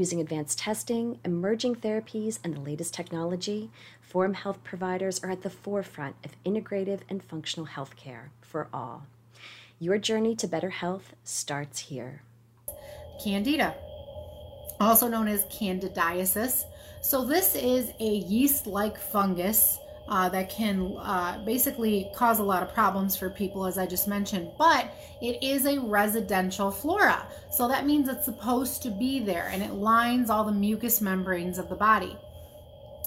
Using advanced testing, emerging therapies, and the latest technology, Forum Health providers are at the forefront of integrative and functional healthcare for all. Your journey to better health starts here. Candida, also known as candidiasis. So, this is a yeast like fungus uh, that can uh, basically cause a lot of problems for people, as I just mentioned. But it is a residential flora. So that means it's supposed to be there and it lines all the mucous membranes of the body.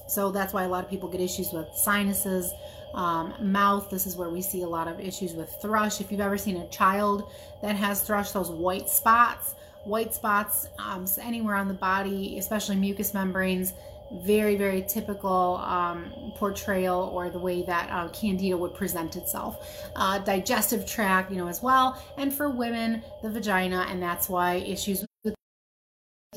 So that's why a lot of people get issues with sinuses, um, mouth. This is where we see a lot of issues with thrush. If you've ever seen a child that has thrush, those white spots, white spots um, anywhere on the body, especially mucous membranes, very, very typical um, portrayal or the way that uh, candida would present itself. Uh, digestive tract, you know, as well. And for women, the vagina, and that's why issues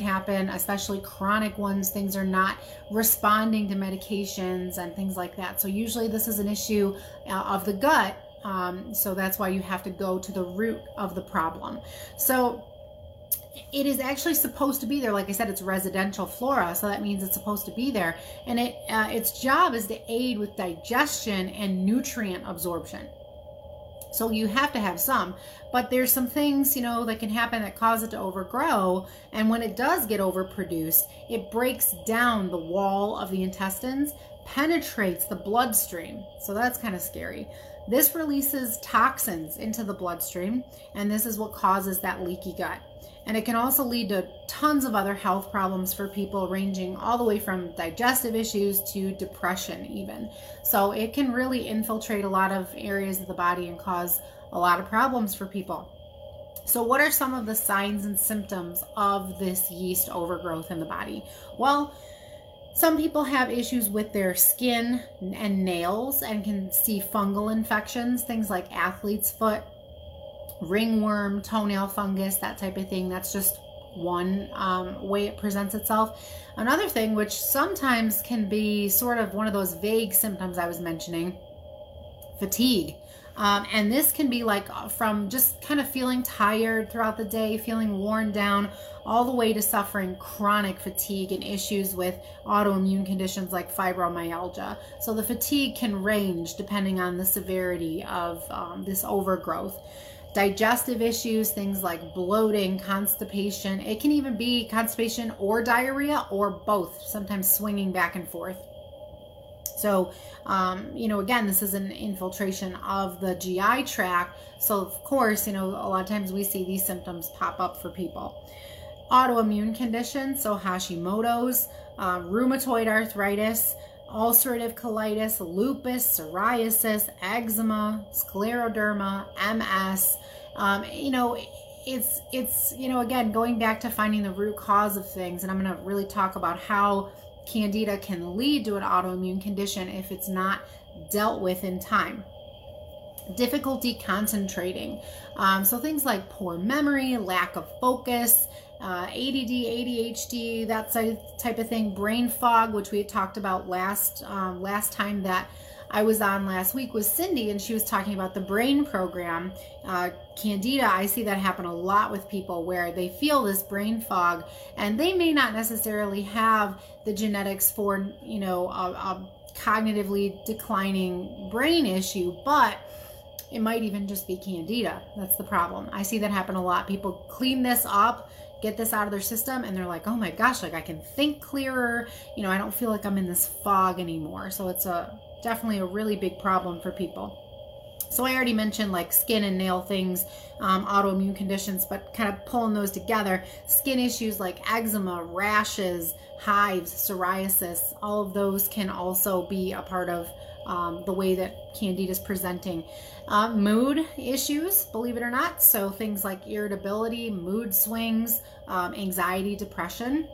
happen, especially chronic ones. Things are not responding to medications and things like that. So usually this is an issue uh, of the gut. Um, so that's why you have to go to the root of the problem. So it is actually supposed to be there. Like I said, it's residential flora, so that means it's supposed to be there. And it uh, its job is to aid with digestion and nutrient absorption. So you have to have some, but there's some things, you know, that can happen that cause it to overgrow. And when it does get overproduced, it breaks down the wall of the intestines, penetrates the bloodstream. So that's kind of scary. This releases toxins into the bloodstream, and this is what causes that leaky gut. And it can also lead to tons of other health problems for people, ranging all the way from digestive issues to depression, even. So it can really infiltrate a lot of areas of the body and cause a lot of problems for people. So, what are some of the signs and symptoms of this yeast overgrowth in the body? Well, some people have issues with their skin and nails and can see fungal infections, things like athlete's foot, ringworm, toenail fungus, that type of thing. That's just one um, way it presents itself. Another thing, which sometimes can be sort of one of those vague symptoms I was mentioning, fatigue. Um, and this can be like uh, from just kind of feeling tired throughout the day, feeling worn down, all the way to suffering chronic fatigue and issues with autoimmune conditions like fibromyalgia. So the fatigue can range depending on the severity of um, this overgrowth digestive issues, things like bloating, constipation. It can even be constipation or diarrhea or both, sometimes swinging back and forth. So, um, you know, again, this is an infiltration of the GI tract. So, of course, you know, a lot of times we see these symptoms pop up for people. Autoimmune conditions, so Hashimoto's, uh, rheumatoid arthritis, ulcerative colitis, lupus, psoriasis, eczema, scleroderma, MS. Um, you know, it's it's you know again going back to finding the root cause of things, and I'm going to really talk about how candida can lead to an autoimmune condition if it's not dealt with in time difficulty concentrating. Um, so things like poor memory, lack of focus, uh, ADD, ADHD, that type of thing, brain fog, which we talked about last um, last time that I was on last week with Cindy, and she was talking about the brain program. Uh, Candida, I see that happen a lot with people where they feel this brain fog, and they may not necessarily have the genetics for you know a, a cognitively declining brain issue, but it might even just be candida. That's the problem. I see that happen a lot. People clean this up, get this out of their system, and they're like, oh my gosh, like I can think clearer. You know, I don't feel like I'm in this fog anymore. So it's a definitely a really big problem for people. So I already mentioned like skin and nail things, um, autoimmune conditions, but kind of pulling those together. Skin issues like eczema, rashes, hives, psoriasis, all of those can also be a part of um, the way that Candida is presenting. Uh, mood issues, believe it or not. So things like irritability, mood swings, um, anxiety, depression,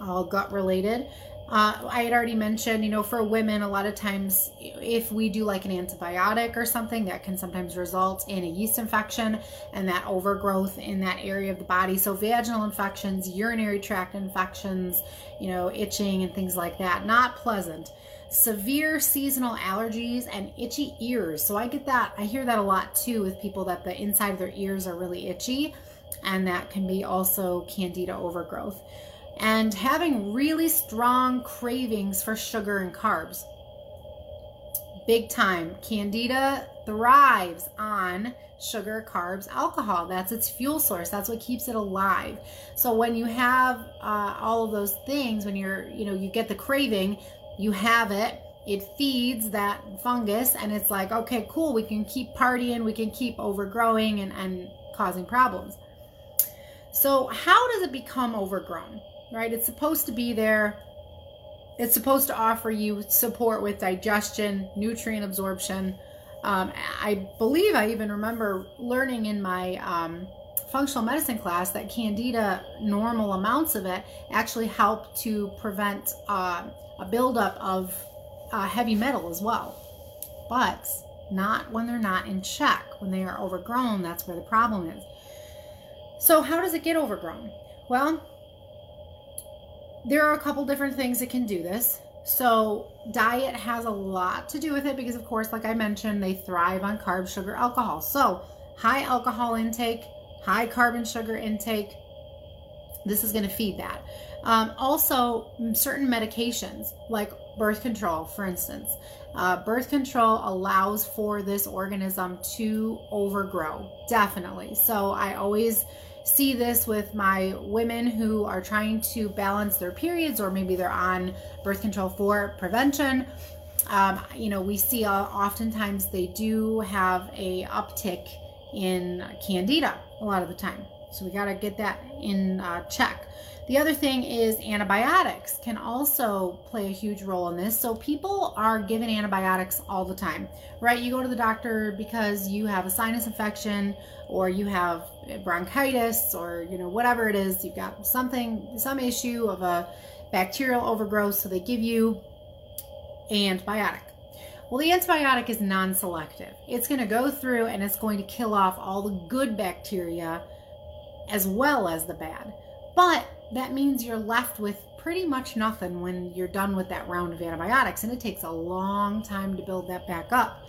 all gut related. Uh, I had already mentioned, you know, for women, a lot of times if we do like an antibiotic or something, that can sometimes result in a yeast infection and that overgrowth in that area of the body. So, vaginal infections, urinary tract infections, you know, itching and things like that, not pleasant. Severe seasonal allergies and itchy ears. So, I get that, I hear that a lot too with people that the inside of their ears are really itchy, and that can be also candida overgrowth and having really strong cravings for sugar and carbs. Big time. Candida thrives on sugar, carbs, alcohol. That's its fuel source. That's what keeps it alive. So when you have uh, all of those things, when you're, you know, you get the craving, you have it, it feeds that fungus, and it's like, okay, cool, we can keep partying, we can keep overgrowing and, and causing problems. So, how does it become overgrown? right? It's supposed to be there. It's supposed to offer you support with digestion, nutrient absorption. Um, I believe I even remember learning in my um, functional medicine class that candida, normal amounts of it, actually help to prevent uh, a buildup of uh, heavy metal as well. But not when they're not in check. When they are overgrown, that's where the problem is. So, how does it get overgrown? Well, there are a couple different things that can do this. So, diet has a lot to do with it because, of course, like I mentioned, they thrive on carbs, sugar, alcohol. So, high alcohol intake, high carbon sugar intake, this is going to feed that. Um, also, certain medications like birth control, for instance. Uh, birth control allows for this organism to overgrow, definitely. So, I always see this with my women who are trying to balance their periods or maybe they're on birth control for prevention. Um, you know, we see uh, oftentimes they do have a uptick in candida a lot of the time. So we got to get that in uh, check. The other thing is antibiotics can also play a huge role in this. So people are given antibiotics all the time, right? You go to the doctor because you have a sinus infection or you have bronchitis or you know whatever it is, you've got something some issue of a bacterial overgrowth, so they give you antibiotic. Well, the antibiotic is non-selective. It's going to go through and it's going to kill off all the good bacteria as well as the bad. But that means you're left with pretty much nothing when you're done with that round of antibiotics, and it takes a long time to build that back up.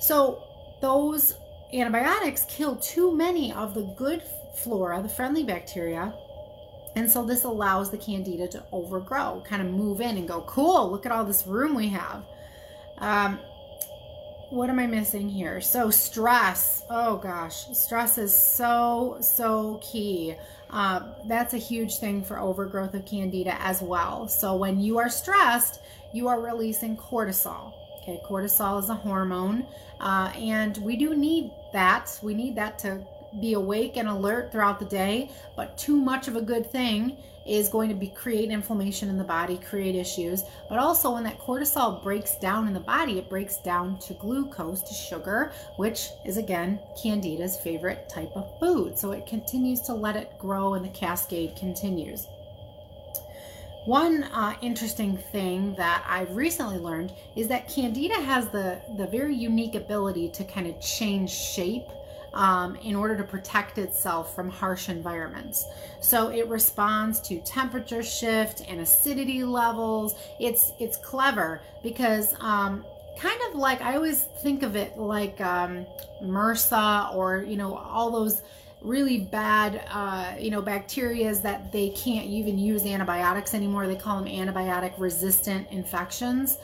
So, those antibiotics kill too many of the good flora, the friendly bacteria, and so this allows the candida to overgrow, kind of move in and go, cool, look at all this room we have. Um, what am I missing here? So, stress. Oh gosh, stress is so, so key. Uh, that's a huge thing for overgrowth of candida as well. So, when you are stressed, you are releasing cortisol. Okay, cortisol is a hormone, uh, and we do need that. We need that to be awake and alert throughout the day, but too much of a good thing is going to be create inflammation in the body, create issues. But also when that cortisol breaks down in the body, it breaks down to glucose, to sugar, which is again candida's favorite type of food. So it continues to let it grow and the cascade continues. One uh, interesting thing that I've recently learned is that candida has the, the very unique ability to kind of change shape um, in order to protect itself from harsh environments. So it responds to temperature shift and acidity levels. It's it's clever because um, kind of like I always think of it like um, MRSA or you know all those really bad uh, you know bacterias that they can't even use antibiotics anymore. They call them antibiotic resistant infections.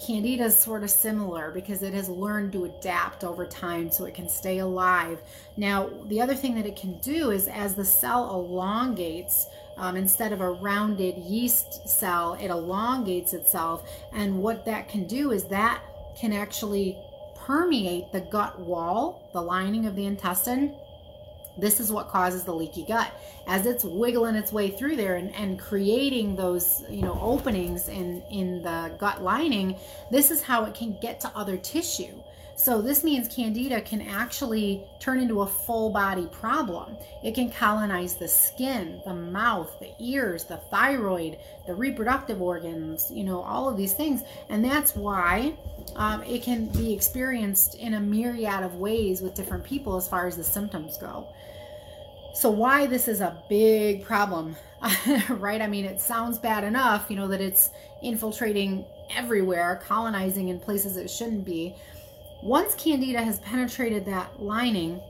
Candida is sort of similar because it has learned to adapt over time so it can stay alive. Now, the other thing that it can do is as the cell elongates, um, instead of a rounded yeast cell, it elongates itself. And what that can do is that can actually permeate the gut wall, the lining of the intestine, this is what causes the leaky gut. As it's wiggling its way through there and, and creating those, you know, openings in, in the gut lining, this is how it can get to other tissue. So this means candida can actually turn into a full body problem. It can colonize the skin, the mouth, the ears, the thyroid, the reproductive organs, you know, all of these things. And that's why um, it can be experienced in a myriad of ways with different people as far as the symptoms go. So, why this is a big problem, right? I mean, it sounds bad enough, you know, that it's infiltrating everywhere, colonizing in places it shouldn't be. Once candida has penetrated that lining,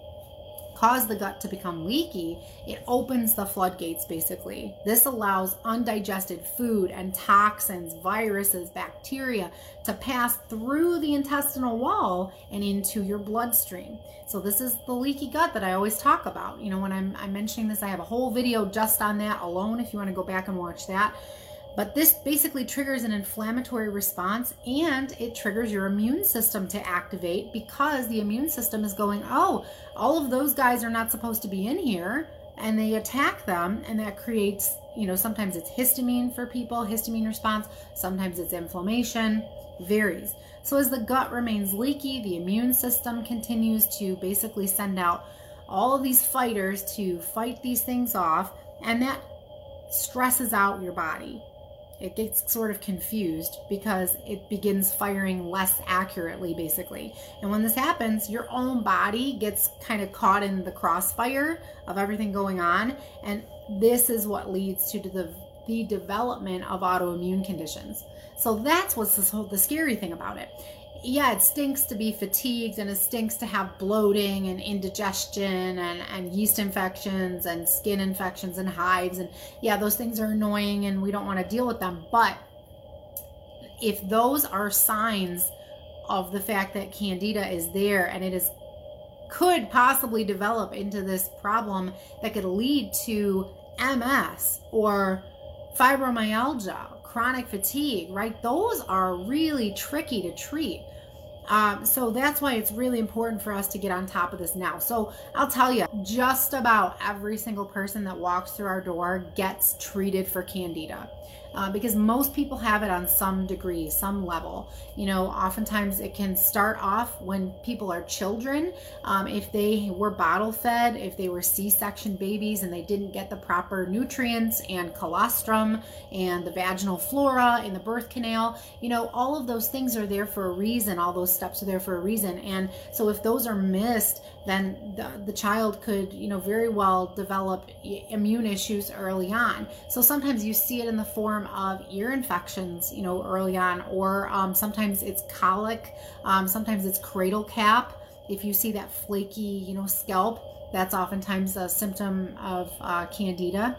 cause the gut to become leaky, it opens the floodgates basically. This allows undigested food and toxins, viruses, bacteria to pass through the intestinal wall and into your bloodstream. So this is the leaky gut that I always talk about. You know, when I'm, I'm mentioning this, I have a whole video just on that alone if you want to go back and watch that. But this basically triggers an inflammatory response and it triggers your immune system to activate because the immune system is going, oh, all of those guys are not supposed to be in here. And they attack them, and that creates, you know, sometimes it's histamine for people, histamine response, sometimes it's inflammation, varies. So as the gut remains leaky, the immune system continues to basically send out all of these fighters to fight these things off, and that stresses out your body it gets sort of confused because it begins firing less accurately, basically. And when this happens, your own body gets kind of caught in the crossfire of everything going on. And this is what leads to the, the development of autoimmune conditions. So that's what's the scary thing about it yeah, it stinks to be fatigued and it stinks to have bloating and indigestion and, and yeast infections and skin infections and hives. And yeah, those things are annoying and we don't want to deal with them. But if those are signs of the fact that candida is there and it is could possibly develop into this problem that could lead to MS or fibromyalgia, chronic fatigue, right? Those are really tricky to treat. Um, so that's why it's really important for us to get on top of this now. So I'll tell you, just about every single person that walks through our door gets treated for candida uh, because most people have it on some degree, some level. You know, oftentimes it can start off when people are children. Um, if they were bottle fed, if they were C section babies and they didn't get the proper nutrients and colostrum and the vaginal flora in the birth canal, you know, all of those things are there for a reason. All those steps are there for a reason. And so if those are missed, then the, the child could, you know, very well develop immune issues early on. So sometimes you see it in the form of ear infections, you know, early on, or um, sometimes it's colic, um, sometimes it's cradle cap. If you see that flaky, you know, scalp, that's oftentimes a symptom of uh, candida.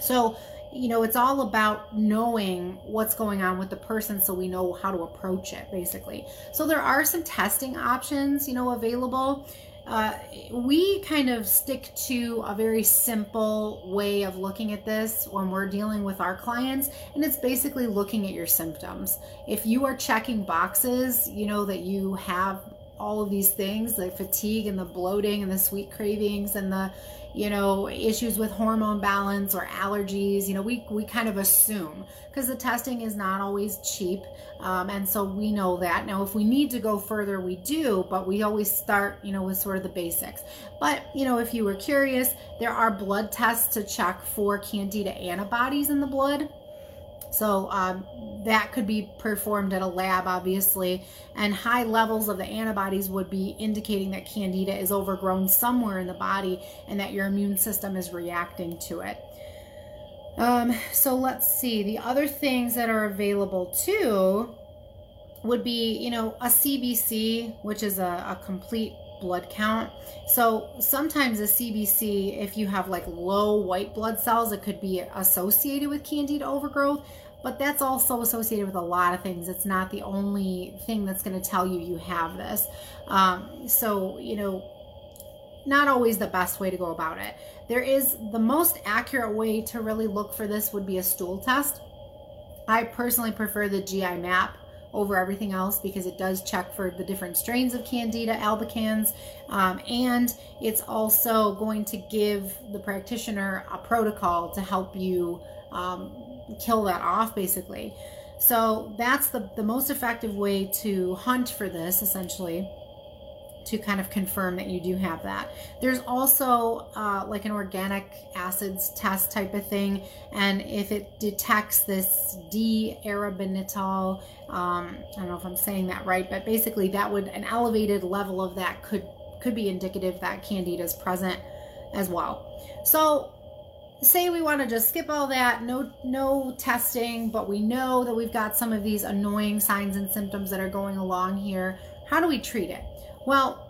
So, you know, it's all about knowing what's going on with the person so we know how to approach it, basically. So, there are some testing options, you know, available. Uh, we kind of stick to a very simple way of looking at this when we're dealing with our clients, and it's basically looking at your symptoms. If you are checking boxes, you know that you have all of these things the fatigue and the bloating and the sweet cravings and the you know issues with hormone balance or allergies you know we we kind of assume because the testing is not always cheap. Um, and so we know that. Now if we need to go further we do but we always start you know with sort of the basics. But you know if you were curious there are blood tests to check for candida antibodies in the blood so um, that could be performed at a lab, obviously, and high levels of the antibodies would be indicating that candida is overgrown somewhere in the body and that your immune system is reacting to it. Um, so let's see. The other things that are available too would be, you know, a CBC, which is a, a complete blood count. So sometimes a CBC, if you have like low white blood cells, it could be associated with candida overgrowth but that's also associated with a lot of things. It's not the only thing that's going to tell you you have this. Um, so, you know, not always the best way to go about it. There is the most accurate way to really look for this would be a stool test. I personally prefer the GI map over everything else because it does check for the different strains of Candida albicans um, and it's also going to give the practitioner a protocol to help you um, kill that off basically. So that's the, the most effective way to hunt for this essentially. to kind of confirm that you do have that. There's also uh, like an organic acids test type of thing, and if it detects this D-arabinitol, um, I don't know if I'm saying that right, but basically that would an elevated level of that could could be indicative that candida is present as well. So say we want to just skip all that. No no testing but we know that we've got some of these annoying signs and symptoms that are going along here. How do we treat it? Well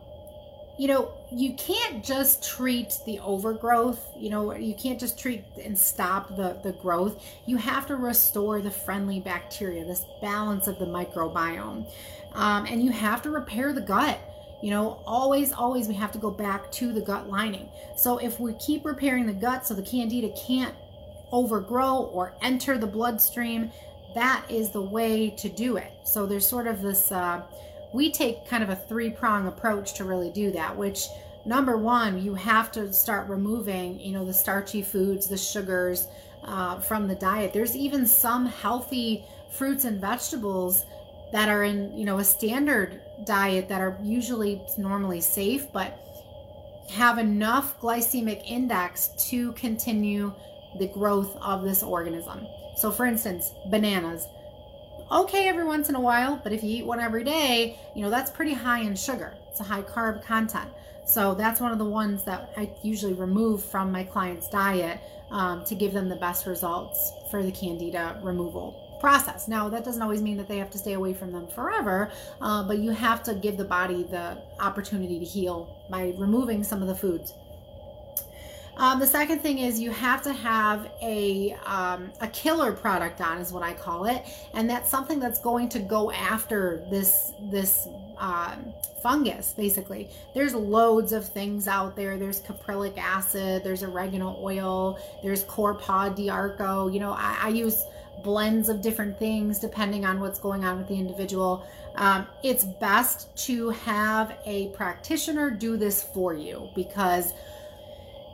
you know you can't just treat the overgrowth you know you can't just treat and stop the the growth. You have to restore the friendly bacteria this balance of the microbiome. Um, and you have to repair the gut you know, always, always we have to go back to the gut lining. So if we keep repairing the gut so the candida can't overgrow or enter the bloodstream, that is the way to do it. So there's sort of this, uh, we take kind of a three prong approach to really do that, which number one, you have to start removing, you know, the starchy foods, the sugars uh, from the diet. There's even some healthy fruits and vegetables that are in, you know, a standard diet that are usually normally safe, but have enough glycemic index to continue the growth of this organism. So, for instance, bananas. Okay, every once in a while, but if you eat one every day, you know, that's pretty high in sugar. It's a high carb content. So, that's one of the ones that I usually remove from my client's diet um, to give them the best results for the candida removal process. Now, that doesn't always mean that they have to stay away from them forever, uh, but you have to give the body the opportunity to heal by removing some of the foods. Um, the second thing is you have to have a um, a killer product on, is what I call it, and that's something that's going to go after this this um, fungus. Basically, there's loads of things out there. There's caprylic acid, there's oregano oil, there's D'Arco. You know, I, I use blends of different things depending on what's going on with the individual. Um, it's best to have a practitioner do this for you because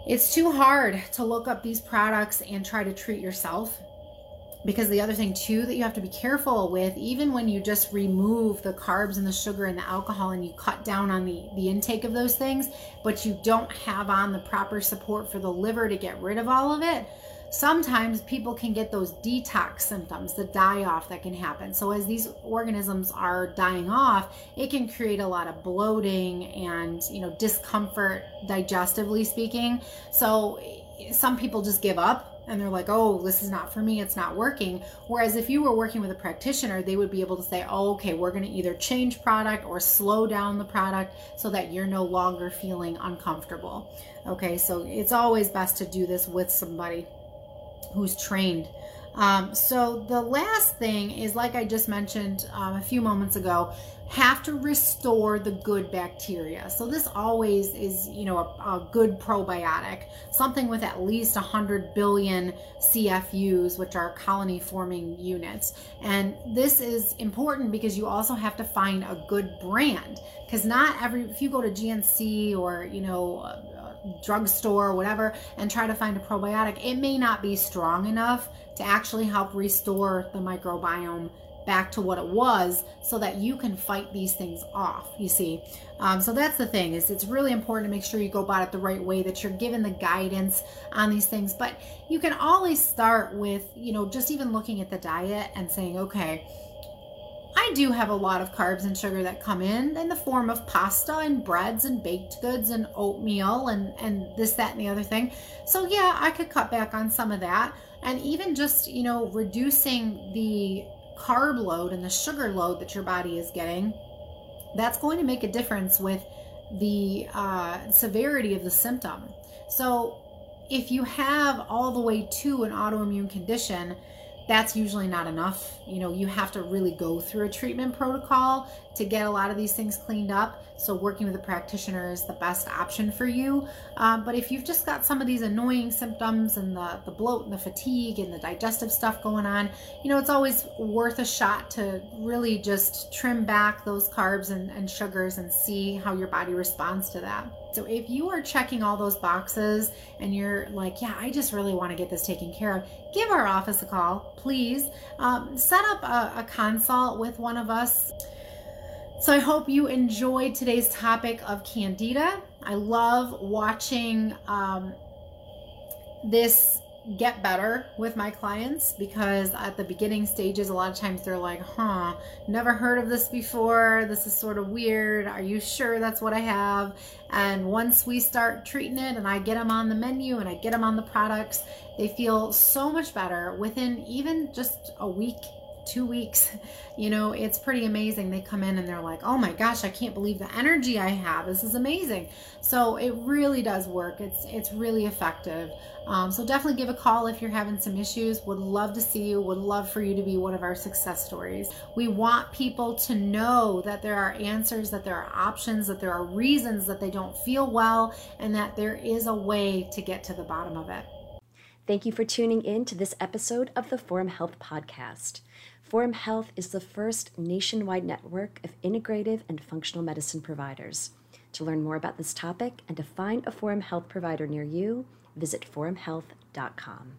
it's too hard to look up these products and try to treat yourself. Because the other thing, too, that you have to be careful with, even when you just remove the carbs and the sugar and the alcohol and you cut down on the, the intake of those things, but you don't have on the proper support for the liver to get rid of all of it, sometimes people can get those detox symptoms, the die off that can happen. So, as these organisms are dying off, it can create a lot of bloating and, you know, discomfort digestively speaking. So, some people just give up and they're like, oh, this is not for me, it's not working. Whereas if you were working with a practitioner, they would be able to say, oh, okay, we're going to either change product or slow down the product so that you're no longer feeling uncomfortable. Okay, so it's always best to do this with somebody who's trained. Um, so the last thing is, like I just mentioned um, a few moments ago, have to restore the good bacteria. So this always is, you know, a, a good probiotic, something with at least 100 billion CFUs, which are colony forming units. And this is important because you also have to find a good brand because not every, if you go to GNC or, you know, drugstore or whatever and try to find a probiotic, it may not be strong enough to actually help restore the microbiome back to what it was so that you can fight these things off you see. Um, so that's the thing is it's really important to make sure you go about it the right way that you're given the guidance on these things. But you can always start with you know just even looking at the diet and saying okay I do have a lot of carbs and sugar that come in in the form of pasta and breads and baked goods and oatmeal and, and this, that, and the other thing. So, yeah, I could cut back on some of that. And even just, you know, reducing the carb load and the sugar load that your body is getting, that's going to make a difference with the uh, severity of the symptom. So, if you have all the way to an autoimmune condition, that's usually not enough. You know, you have to really go through a treatment protocol to get a lot of these things cleaned up. So, working with a practitioner is the best option for you. Um, but if you've just got some of these annoying symptoms and the, the bloat and the fatigue and the digestive stuff going on, you know, it's always worth a shot to really just trim back those carbs and, and sugars and see how your body responds to that. So if you are checking all those boxes and you're like, yeah, I just really want to get this taken care of, give our office a call, please. Um, set up a, a consult with one of us. So I hope you enjoyed today's topic of candida. I love watching um, this get better with my clients because at the beginning stages a lot of times they're like huh never heard of this before. This is sort of weird. Are you sure that's what i have? And once we start treating it and i get them on the menu and i get them on the products they feel so much better within even just a week two weeks. You know, it's pretty amazing. They come in and they're like, oh my gosh, I can't believe the energy I have. This is amazing. So it really does work. It's it's really effective. Um, so definitely give a call if you're having some issues. Would love to see you. Would love for you to be one of our success stories. We want people to know that there are answers, that there are options, that there are reasons that they don't feel well, and that there is a way to get to the bottom of it. Thank you for tuning in to this episode of the Forum Health Podcast. Forum Health is the first nationwide network of integrative and functional medicine providers. To learn more about this topic and to find a Forum Health provider near you, visit forumhealth.com.